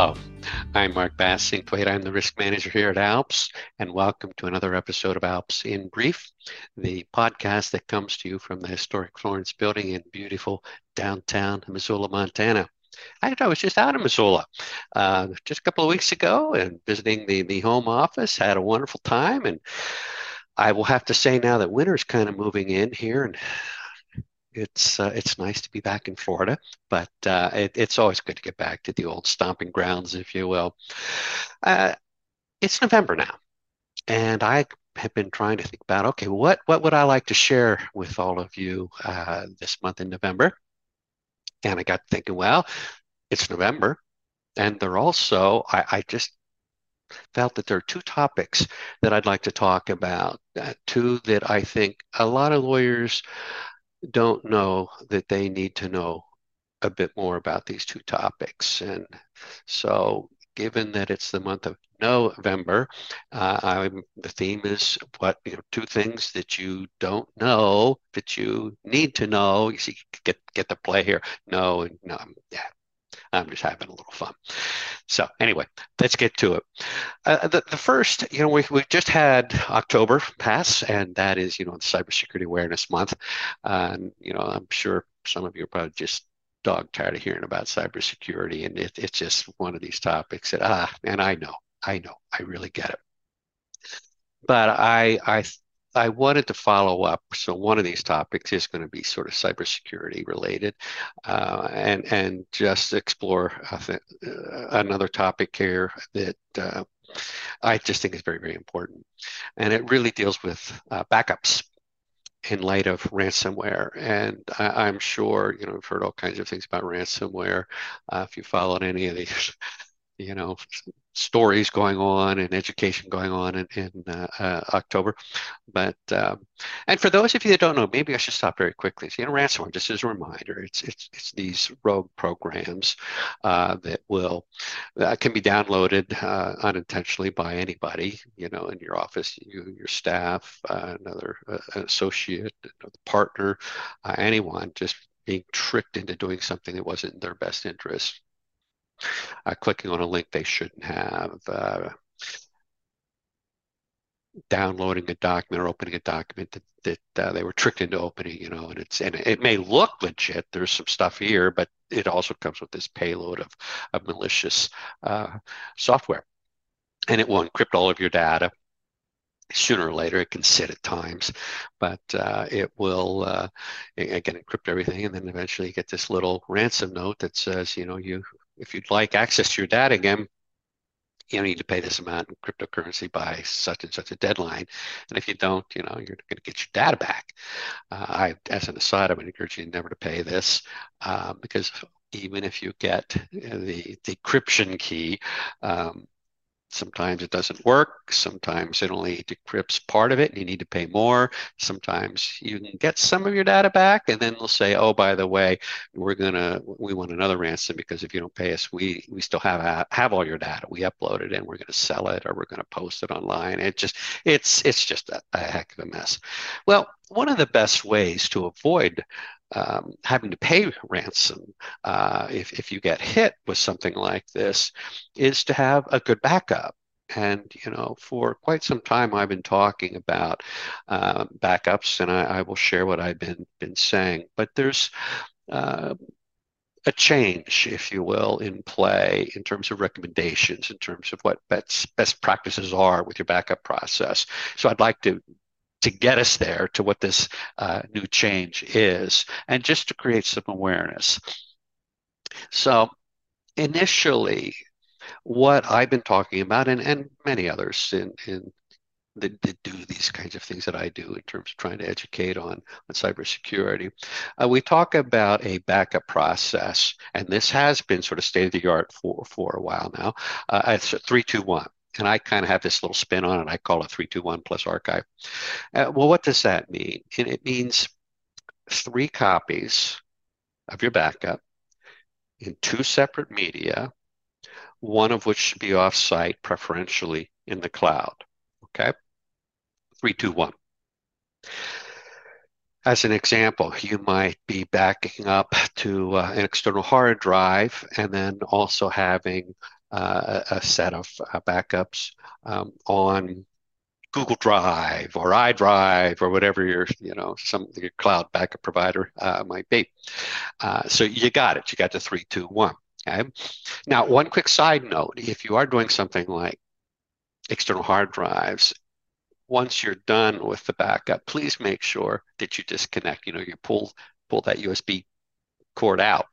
Hello, I'm Mark Bassingthwaighte. I'm the risk manager here at ALPS, and welcome to another episode of ALPS in Brief, the podcast that comes to you from the historic Florence building in beautiful downtown Missoula, Montana. I, I was just out of Missoula uh, just a couple of weeks ago and visiting the, the home office, had a wonderful time, and I will have to say now that winter's kind of moving in here, and it's uh, it's nice to be back in Florida, but uh, it, it's always good to get back to the old stomping grounds, if you will. Uh, it's November now, and I have been trying to think about okay, what what would I like to share with all of you uh, this month in November? And I got thinking, well, it's November, and they're also I, I just felt that there are two topics that I'd like to talk about, uh, two that I think a lot of lawyers don't know that they need to know a bit more about these two topics. And so, given that it's the month of November, uh, I'm, the theme is what you know, two things that you don't know that you need to know. You see, get get the play here. No, no, yeah, I'm just having a little fun. So anyway, let's get to it. Uh, the, the first, you know, we, we just had October pass, and that is, you know, Cybersecurity Awareness Month. Uh, and, you know, I'm sure some of you are probably just dog tired of hearing about cybersecurity, and it, it's just one of these topics that, ah, and I know, I know, I really get it. But I, I I wanted to follow up. So one of these topics is going to be sort of cybersecurity related, uh, and and just explore uh, another topic here that uh, I just think is very very important, and it really deals with uh, backups in light of ransomware. And I, am sure you know we've heard all kinds of things about ransomware. Uh, if you followed any of these you know stories going on and education going on in, in uh, uh, October. But um, and for those of you that don't know, maybe I should stop very quickly. So, you know, ransomware, just as a reminder, it's it's it's these rogue programs uh, that will uh, can be downloaded uh, unintentionally by anybody. You know, in your office, you, your staff, uh, another associate, another partner, anyone, just being tricked into doing something that wasn't in their best interest uh, clicking on a link they shouldn't have, uh, downloading a document or opening a document that, that uh, they were tricked into opening, you know, and it's and it may look legit. There's some stuff here, but it also comes with this payload of, of malicious uh, software, and it will encrypt all of your data. Sooner or later, it can sit at times, but uh, it will uh, again encrypt everything, and then eventually you get this little ransom note that says, you know, you if you'd like access to your data again, you need to pay this amount in cryptocurrency by such and such a deadline. And if you don't, you know, you're going to get your data back. Uh, I, as an aside, I would encourage you never to pay this uh, because even if you get the decryption key, um, Sometimes it doesn't work. Sometimes it only decrypts part of it and you need to pay more. Sometimes you can get some of your data back and then they'll say, oh, by the way, we're going to, we want another ransom because if you don't pay us, we, we still have, have all your data. We upload it and we're going to sell it or we're going to post it online. It just, it's, it's just a, a heck of a mess. Well, one of the best ways to avoid um, having to pay ransom uh, if, if you get hit with something like this is to have a good backup. And you know, for quite some time, I've been talking about uh, backups, and I, I, will share what I've been been saying. But there's uh, a change, if you will, in play in terms of recommendations, in terms of what best best practices are with your backup process. So I'd like to to get us there to what this uh, new change is, and just to create some awareness. So, initially, what I've been talking about, and, and many others in, in that, that, do these kinds of things that I do in terms of trying to educate on, on cybersecurity. Uh, we talk about a backup process, and this has been sort of state of the art for, for a while now. Uh, it's 321 and I kind of have this little spin on it. I call it 321 plus archive. Uh, well, what does that mean? And it means three copies of your backup in two separate media, one of which should be off-site, preferentially in the cloud. Okay? 321. As an example, you might be backing up to uh, an external hard drive and then also having uh, a set of uh, backups um, on Google Drive or iDrive or whatever your you know some your cloud backup provider uh, might be. Uh, so you got it. You got the three, two, one. Okay. Now, one quick side note: if you are doing something like external hard drives, once you're done with the backup, please make sure that you disconnect. You know, you pull pull that USB cord out.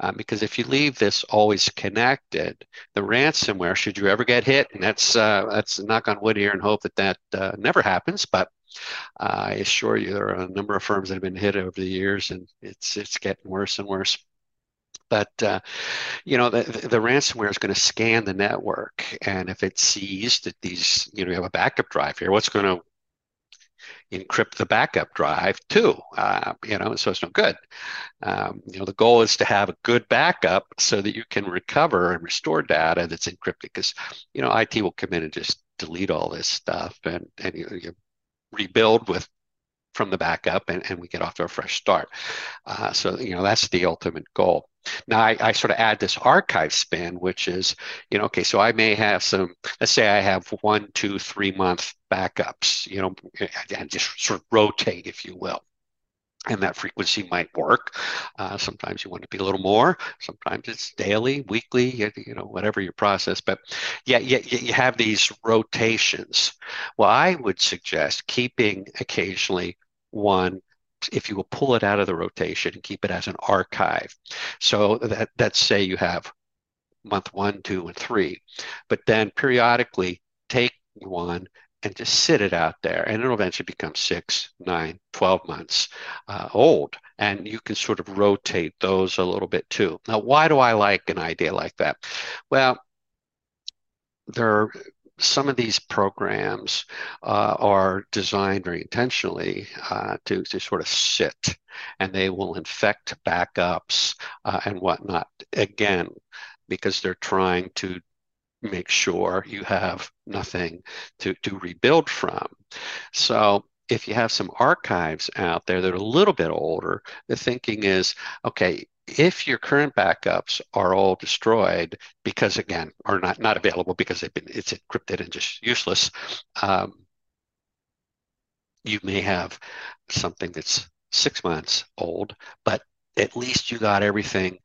Um, because if you leave this always connected, the ransomware, should you ever get hit, and that's uh, that's knock on wood here and hope that that uh, never happens, but uh, I assure you there are a number of firms that have been hit over the years, and it's it's getting worse and worse. But uh, you know the, the ransomware is going to scan the network, and if it sees that these, you know, you have a backup drive here, what's going to encrypt the backup drive too. Uh, you know, so it's no good. Um, you know, the goal is to have a good backup so that you can recover and restore data that's encrypted. Because you know, IT will come in and just delete all this stuff, and and you, you rebuild with from the backup and, and we get off to a fresh start. Uh, so, you know, that's the ultimate goal. Now, I, I, sort of add this archive spin, which is, you know, okay, so I may have some, let's say I have one, two, three month backups, you know, and just sort of rotate, if you will. And that frequency might work. Uh, sometimes you want to be a little more. Sometimes it's daily, weekly, you, know, whatever your process. But yeah, yeah, you have these rotations. Well, I would suggest keeping occasionally one if you will pull it out of the rotation and keep it as an archive. So that let's say you have month one, two, and three, but then periodically take one and just sit it out there and it'll eventually become six, nine, 12 months uh, old. And you can sort of rotate those a little bit too. Now, why do I like an idea like that? Well, there are some of these programs uh, are designed very intentionally uh, to, to sort of sit and they will infect backups uh, and whatnot. Again, because they're trying to make sure you have nothing to, to rebuild from. So if you have some archives out there that are a little bit older, the thinking is, okay, if your current backups are all destroyed because again are not not available because they've been it's encrypted and just useless um, you may have something that's six months old but at least you got everything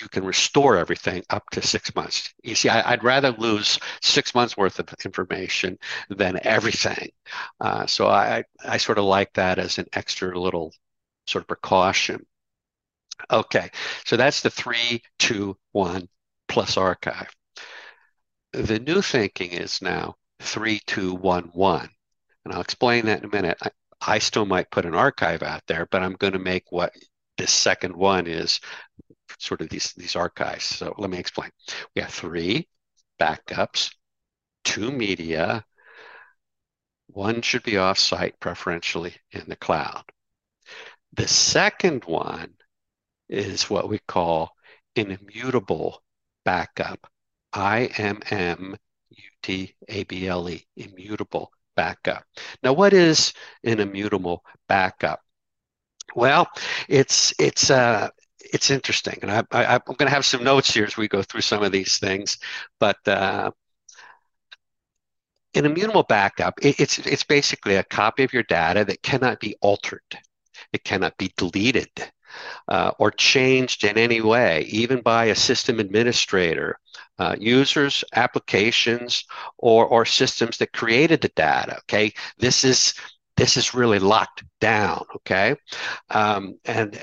you can restore everything up to six months. You see, I, would rather lose six months worth of information than everything. Uh, so I, I sort of like that as an extra little sort of precaution. Okay, so that's the three, two, one plus archive. The new thinking is now three, two, one, one. And I'll explain that in a minute. I, I still might put an archive out there, but I'm going to make what this second one is sort of these, these archives. So let me explain. We have three backups, two media, one should be off-site, preferentially in the cloud. The second one is what we call an immutable backup. I-M-M-U-T-A-B-L-E, immutable backup. Now, what is an immutable backup? Well, it's it's uh, it's interesting, and I, am going to have some notes here as we go through some of these things. But uh, an immutable backup, it, it's it's basically a copy of your data that cannot be altered. It cannot be deleted uh, or changed in any way, even by a system administrator, uh, users, applications, or, or systems that created the data. Okay, this is this is really locked down. Okay, um, and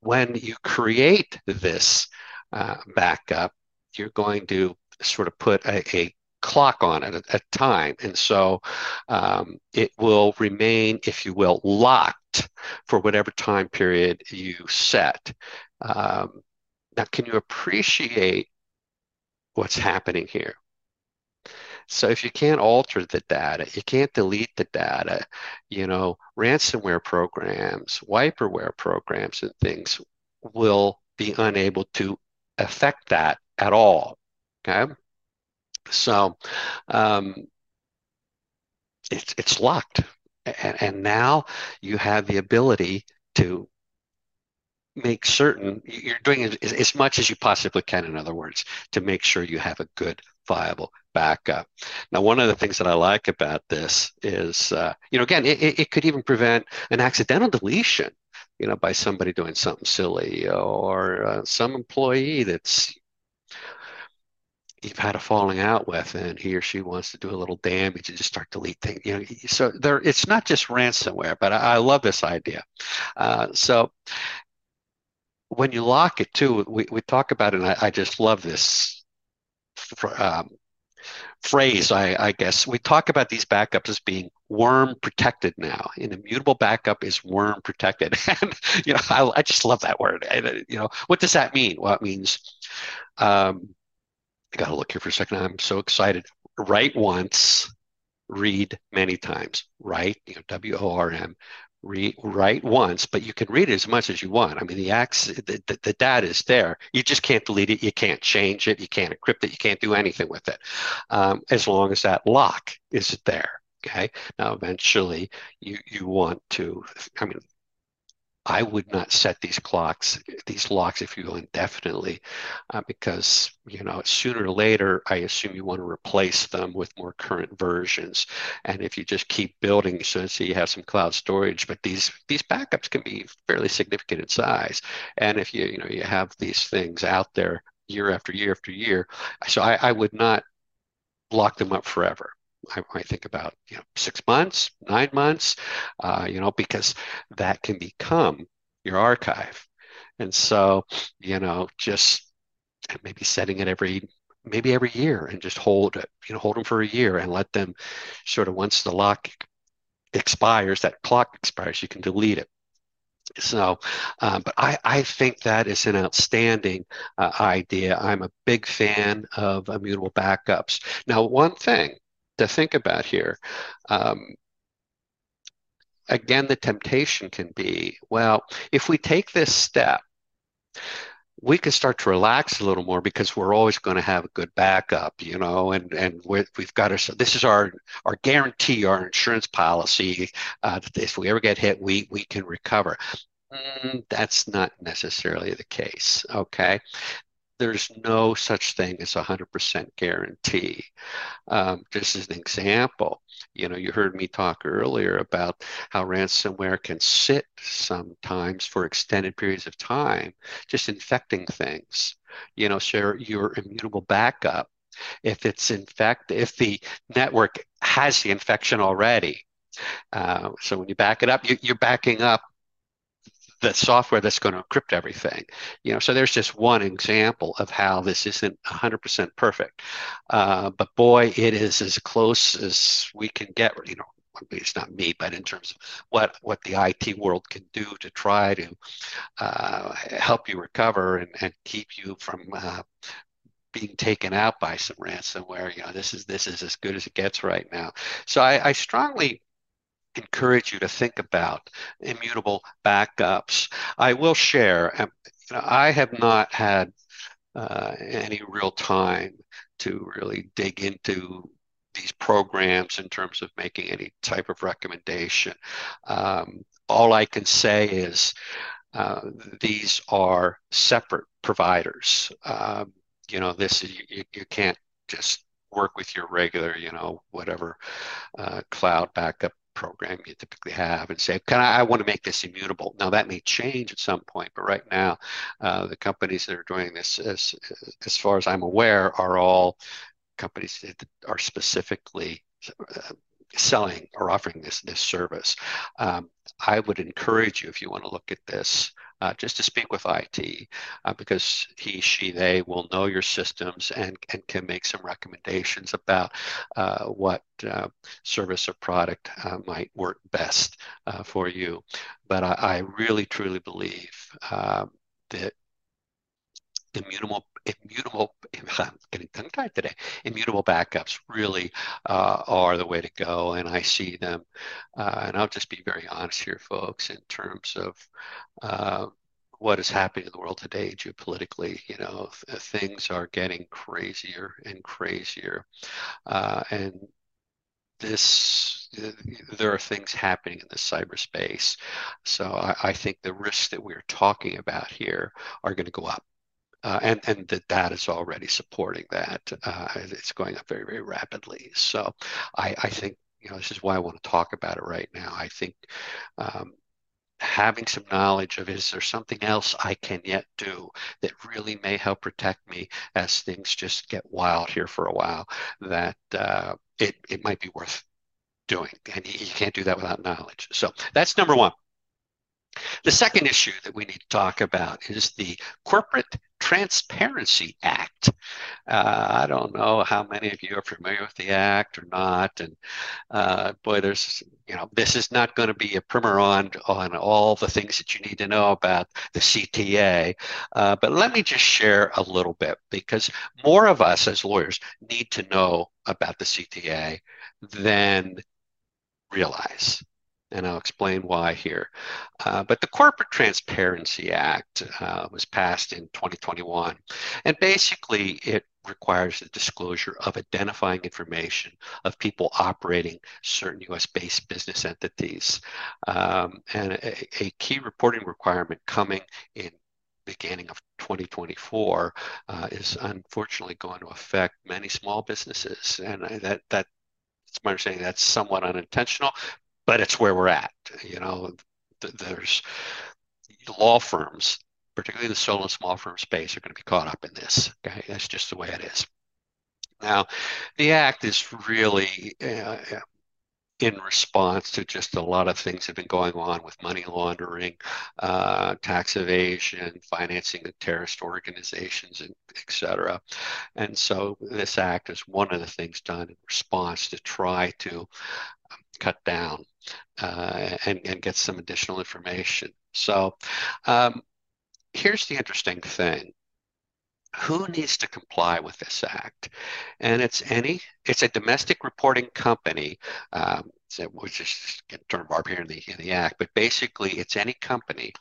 when you create this uh, backup, you're going to sort of put a, a clock on it at, a time. And so um, it will remain, if you will, locked for whatever time period you set. Um, now, can you appreciate what's happening here? So if you can't alter the data, you can't delete the data, you know, ransomware programs, wiperware programs and things will be unable to affect that at all. Okay. So um, it's it's locked, and, and now you have the ability to make certain you're doing it as much as you possibly can, in other words, to make sure you have a good, viable backup. Now, one of the things that I like about this is, uh, you know, again, it, it could even prevent an accidental deletion, you know, by somebody doing something silly or uh, some employee that's you've had a falling out with and he or she wants to do a little damage and just start delete things you know so there it's not just ransomware but i, I love this idea uh, so when you lock it too, we, we talk about it, and I, I just love this um, phrase, I, I, guess. We talk about these backups as being worm protected now. An immutable backup is worm protected. And, you know, I, I just love that word. And, you know, what does that mean? Well, it means, um, I got to look here for a second. I'm so excited. Write once, read many times. Write, you know, W O R M, read, write once, but you can read it as much as you want. I mean, the, acts, the, the, the, data is there. You just can't delete it. You can't change it. You can't encrypt it. You can't do anything with it um, as long as that lock is there. Okay. Now, eventually, you you want to. I mean, I would not set these clocks, these locks, if you will, indefinitely, uh, because you know sooner or later, I assume you want to replace them with more current versions. And if you just keep building, so, you have some cloud storage, but these these backups can be fairly significant in size. And if you you know you have these things out there year after year after year, so I, I would not lock them up forever. I, I think about you know six months, nine months, uh, you know, because that can become your archive. And so, you know, just maybe setting it every maybe every year and just hold it, you know, hold them for a year and let them sort of once the lock expires, that clock expires, you can delete it. So, uh, but I, I think that is an outstanding uh, idea. I'm a big fan of immutable backups. Now, one thing to think about here. Um, again, the temptation can be, well, if we take this step, we can start to relax a little more because we're always going to have a good backup, you know, and and we have got our this is our our guarantee, our insurance policy. Uh, if we ever get hit, we we can recover. Mm, that's not necessarily the case. Okay, there's no such thing as a 100% guarantee. Um, just as an example, you know, you heard me talk earlier about how ransomware can sit sometimes for extended periods of time, just infecting things. You know, share your immutable backup, if it's infect, if the network has the infection already, uh, so when you back it up, you, you're backing up the software that's going to encrypt everything. You know, so there's just one example of how this isn't 100% perfect. Uh, but boy, it is as close as we can get. You know, it's not me, but in terms of what what the IT world can do to try to uh, help you recover and, and keep you from uh, being taken out by some ransomware. You know, this is this is as good as it gets right now. So I, I strongly encourage you to think about immutable backups. I will share, um, you know, I have not had uh, any real time to really dig into these programs in terms of making any type of recommendation. Um, all I can say is uh, these are separate providers. Um, you know, this you, you can't just work with your regular, you know, whatever uh, cloud backup program you typically have and say, "Can I, I want to make this immutable?" Now that may change at some point, but right now, uh, the companies that are doing this, as as far as I'm aware, are all companies that are specifically uh, selling or offering this this service. Um, I would encourage you if you want to look at this uh, just to speak with IT uh, because he, she, they will know your systems and, and can make some recommendations about uh, what uh, service or product uh, might work best uh, for you. But I, I, really truly believe um, that immutable immutable I'm getting tongue tied today immutable backups really uh, are the way to go and I see them uh, and I'll just be very honest here folks in terms of uh, what is happening in the world today geopolitically you know things are getting crazier and crazier uh, and this there are things happening in the cyberspace. So I, I think the risks that we're talking about here are going to go up. Uh, and and the data is already supporting that. Uh, it's going up very very rapidly. So I, I think you know this is why I want to talk about it right now. I think um, having some knowledge of is there something else I can yet do that really may help protect me as things just get wild here for a while. That uh, it it might be worth doing, and you can't do that without knowledge. So that's number one. The second issue that we need to talk about is the Corporate Transparency Act. Uh, I don't know how many of you are familiar with the act or not, and uh, boy, there's you know this is not going to be a primer on on all the things that you need to know about the CTA, uh, but let me just share a little bit because more of us as lawyers need to know about the CTA than realize and I'll explain why here. Uh, but the Corporate Transparency Act uh, was passed in 2021, and basically it requires the disclosure of identifying information of people operating certain US-based business entities. Um, and a, a, key reporting requirement coming in beginning of 2024 uh, is unfortunately going to affect many small businesses, and that that it's my understanding that's somewhat unintentional, but it's where we're at. You know, th- there's law firms, particularly the solo and small firm space, are going to be caught up in this. Okay, that's just the way it is. Now, the act is really uh, in response to just a lot of things that have been going on with money laundering, uh, tax evasion, financing of terrorist organizations, and et cetera. And so this act is one of the things done in response to try to cut down uh, and, and get some additional information. So um, here's the interesting thing. Who needs to comply with this act? And it's any, it's a domestic reporting company, um, which is a term barb here in the, in the act, but basically it's any company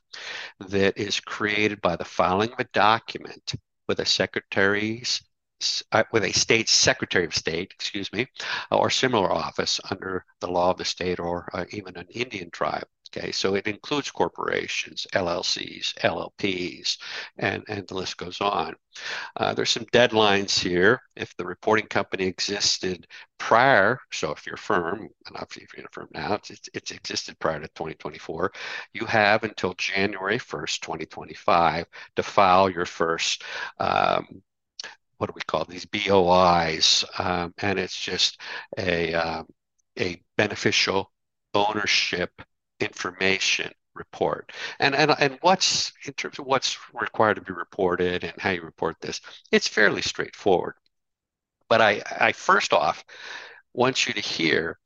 that is created by the filing of a document with a secretary's uh, with a state secretary of state, excuse me, or similar office under the law of the state or uh, even an Indian tribe. Okay, so it includes corporations, LLCs, LLPs, and, and the list goes on. Uh, there's some deadlines here. If the reporting company existed prior, so if your firm, and obviously if you're in a firm now, it's, it's existed prior to 2024, you have until January 1st, 2025 to file your first um, what do we call these BOIs, um, and it's just a um, a beneficial ownership information report. And and and what's in terms of what's required to be reported and how you report this, it's fairly straightforward. But I I first off want you to hear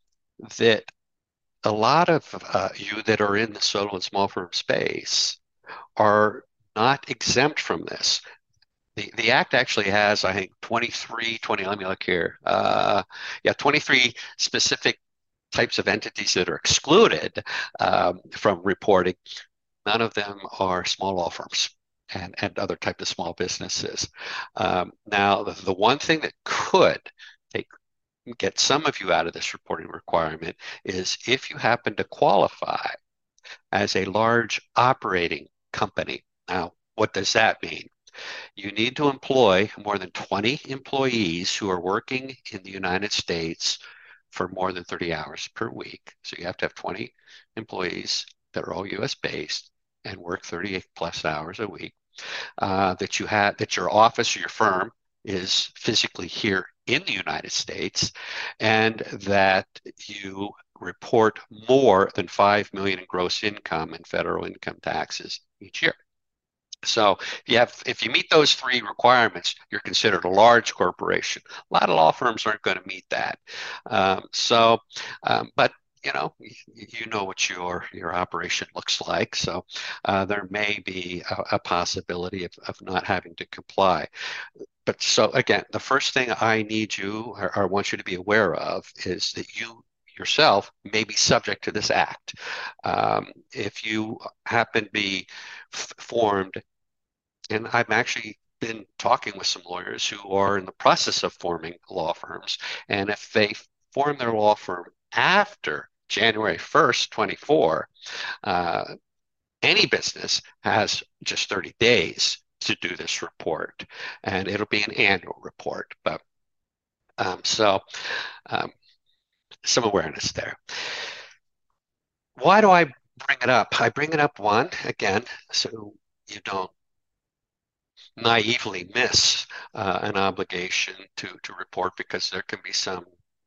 that a lot of uh, you that are in the solo and small firm space are not exempt from this the, the act actually has, I think, 23, 20, let me look here. Uh, yeah, 23 specific types of entities that are excluded um, from reporting. None of them are small law firms and, and other types of small businesses. Um, now, the, the one thing that could take get some of you out of this reporting requirement is if you happen to qualify as a large operating company. Now, what does that mean? You need to employ more than 20 employees who are working in the United States for more than 30 hours per week. So you have to have 20 employees that are all US based and work 38 plus hours a week. Uh, that you have that your office or your firm is physically here in the United States, and that you report more than 5 million in gross income and federal income taxes each year. So if you have if you meet those three requirements, you're considered a large corporation. A lot of law firms aren't going to meet that. Um, so, um, but you know you know what your your operation looks like so uh, there may be a, a possibility of, of not having to comply but so again the first thing i need you or, or want you to be aware of is that you yourself may be subject to this act. Um, if you happen to be formed and I've actually been talking with some lawyers who are in the process of forming law firms. And if they form their law firm after January 1st, 24, uh, any business has just 30 days to do this report, and it'll be an annual report. But um, so um, some awareness there. Why do I bring it up? I bring it up one again, so you don't naively miss uh, an obligation to to report because there can be some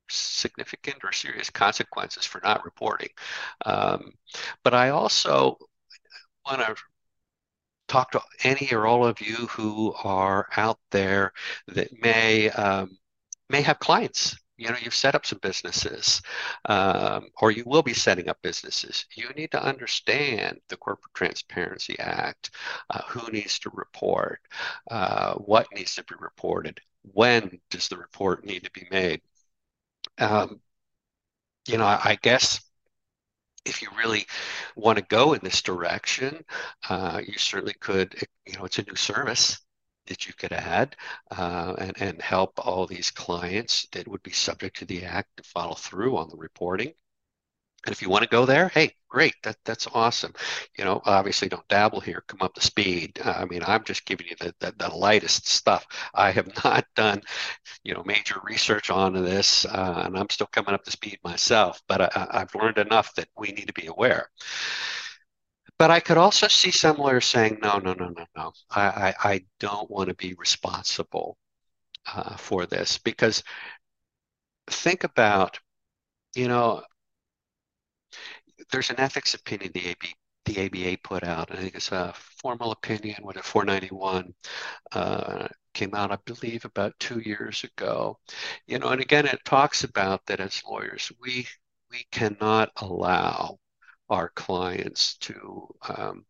significant or serious consequences for not reporting. Um, but I also want to talk to any or all of you who are out there that may um, may have clients you know you've set up some businesses um, or you will be setting up businesses you need to understand the corporate transparency act uh, who needs to report uh, what needs to be reported when does the report need to be made um, you know I, I guess if you really want to go in this direction, uh, you certainly could. You know, it's a new service that you could add uh, and, and help all these clients that would be subject to the act to follow through on the reporting. And if you want to go there, hey, great, that that's awesome. You know, obviously don't dabble here, come up to speed. I mean, I'm just giving you the, the, the, lightest stuff. I have not done, you know, major research on this, uh, and I'm still coming up to speed myself. But I, I've learned enough that we need to be aware. But I could also see some lawyers saying, no, no, no, no, no. I, I, I don't want to be responsible uh, for this because think about, you know, there's an ethics opinion the AB, the ABA put out. I think it's a formal opinion with a 491 uh, came out, I believe, about two years ago. You know, and again, it talks about that as lawyers, we we cannot allow our clients to um,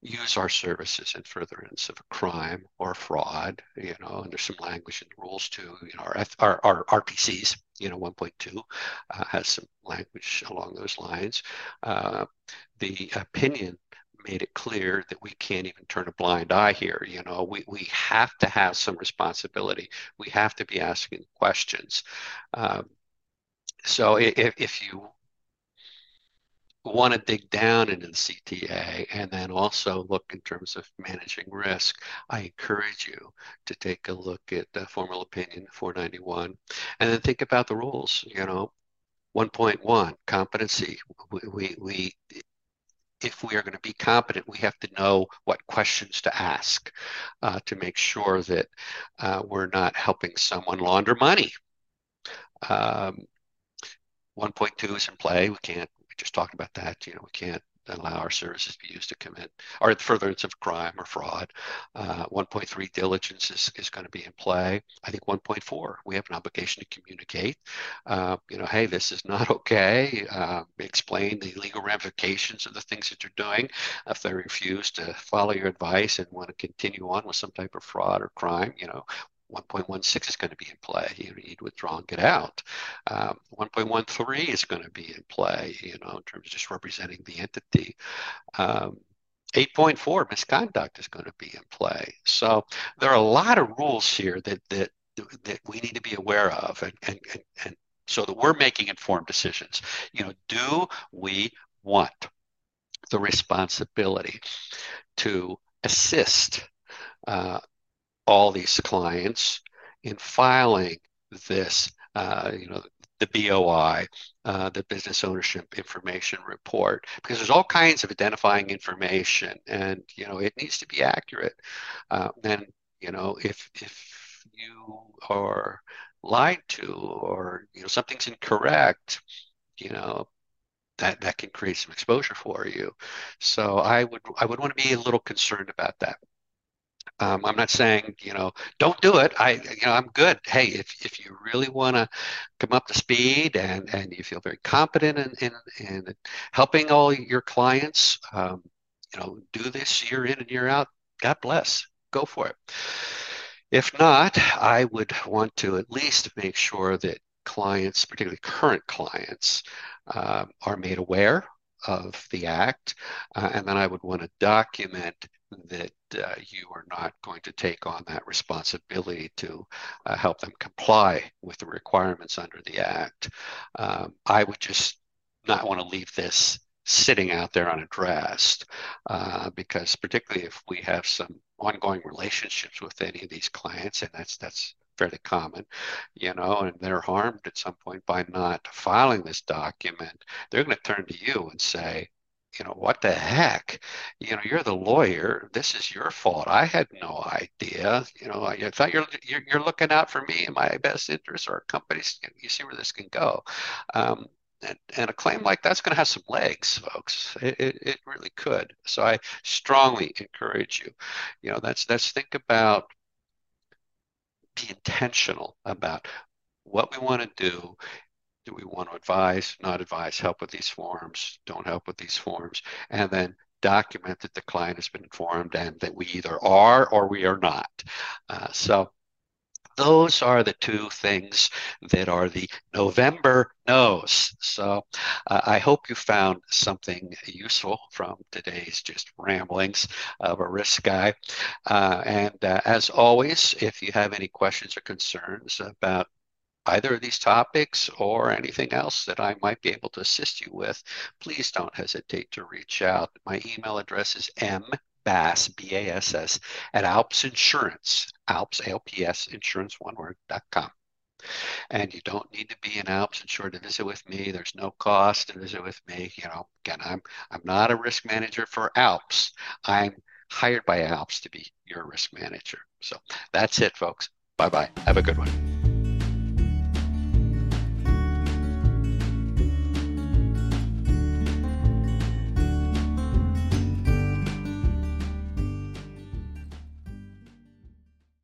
use our services in furtherance of a crime or fraud, you know, and there's some language in the rules too, you know, our, our, our RPCs, you know, 1.2 uh, has some language along those lines. Uh, the opinion made it clear that we can't even turn a blind eye here. You know, we, we have to have some responsibility. We have to be asking questions. Um, so if, if you want to dig down into the CTA and then also look in terms of managing risk, I encourage you to take a look at the formal opinion 491 and then think about the rules. You know, 1.1 competency. We, we, we if we are going to be competent, we have to know what questions to ask uh, to make sure that uh, we're not helping someone launder money. Um, 1.2 is in play. We can't just talked about that. You know, we can't allow our services to be used to commit or furtherance of crime or fraud. Uh, 1.3 diligence is, is going to be in play. I think 1.4 we have an obligation to communicate. Uh, you know, hey, this is not okay. Uh, explain the legal ramifications of the things that you're doing. If they refuse to follow your advice and want to continue on with some type of fraud or crime, you know, 1.16 is going to be in play. Need withdraw and get out. Um, 1.13 is going to be in play, you know, in terms of just representing the entity. Um, 8.4 misconduct is going to be in play. So there are a lot of rules here that that that we need to be aware of, and and and, and so that we're making informed decisions. You know, do we want the responsibility to assist uh, all these clients in filing this, uh, you know, the BOI, uh, the Business Ownership Information Report, because there's all kinds of identifying information, and you know it needs to be accurate. Uh, you know if if you are lied to or you know something's incorrect, you know that that can create some exposure for you. So I would I would want to be a little concerned about that. Um, I'm not saying, you know, don't do it. I, you know, I'm good. Hey, if, if you really want to come up to speed and, and you feel very competent in, in, in helping all your clients, um, you know, do this year in and year out, God bless. Go for it. If not, I would want to at least make sure that clients, particularly current clients, uh, are made aware of the act. Uh, and then I would want to document that uh, you are not going to take on that responsibility to uh, help them comply with the requirements under the Act. Um, I would just not want to leave this sitting out there unaddressed uh, because particularly if we have some ongoing relationships with any of these clients and that's that's fairly common, you know, and they're harmed at some point by not filing this document, they're going to turn to you and say, you know, what the heck? You know, you're the lawyer. This is your fault. I had no idea. You know, I thought you're you're, you're looking out for me and my best interests or companies. You see where this can go. Um, and, and, a claim like that's going to have some legs, folks. It, it, it really could. So I strongly encourage you. You know, that's let's think about be intentional about what we want to do. Do we want to advise, not advise, help with these forms, don't help with these forms, and then document that the client has been informed and that we either are or we are not. Uh, so those are the two things that are the November no's. So uh, I hope you found something useful from today's just ramblings of a risk guy. Uh, and uh, as always, if you have any questions or concerns about either of these topics or anything else that I might be able to assist you with, please don't hesitate to reach out. My email address is m Bass, B-A-S-S, at Alps Insurance, Alps, A-L-P-S, insurance, one word, dot com. And you don't need to be an Alps insured to visit with me. There's no cost to visit with me. You know, again, I'm I'm not a risk manager for Alps. I'm hired by Alps to be your risk manager. So that's it, folks. Bye bye. Have a good one.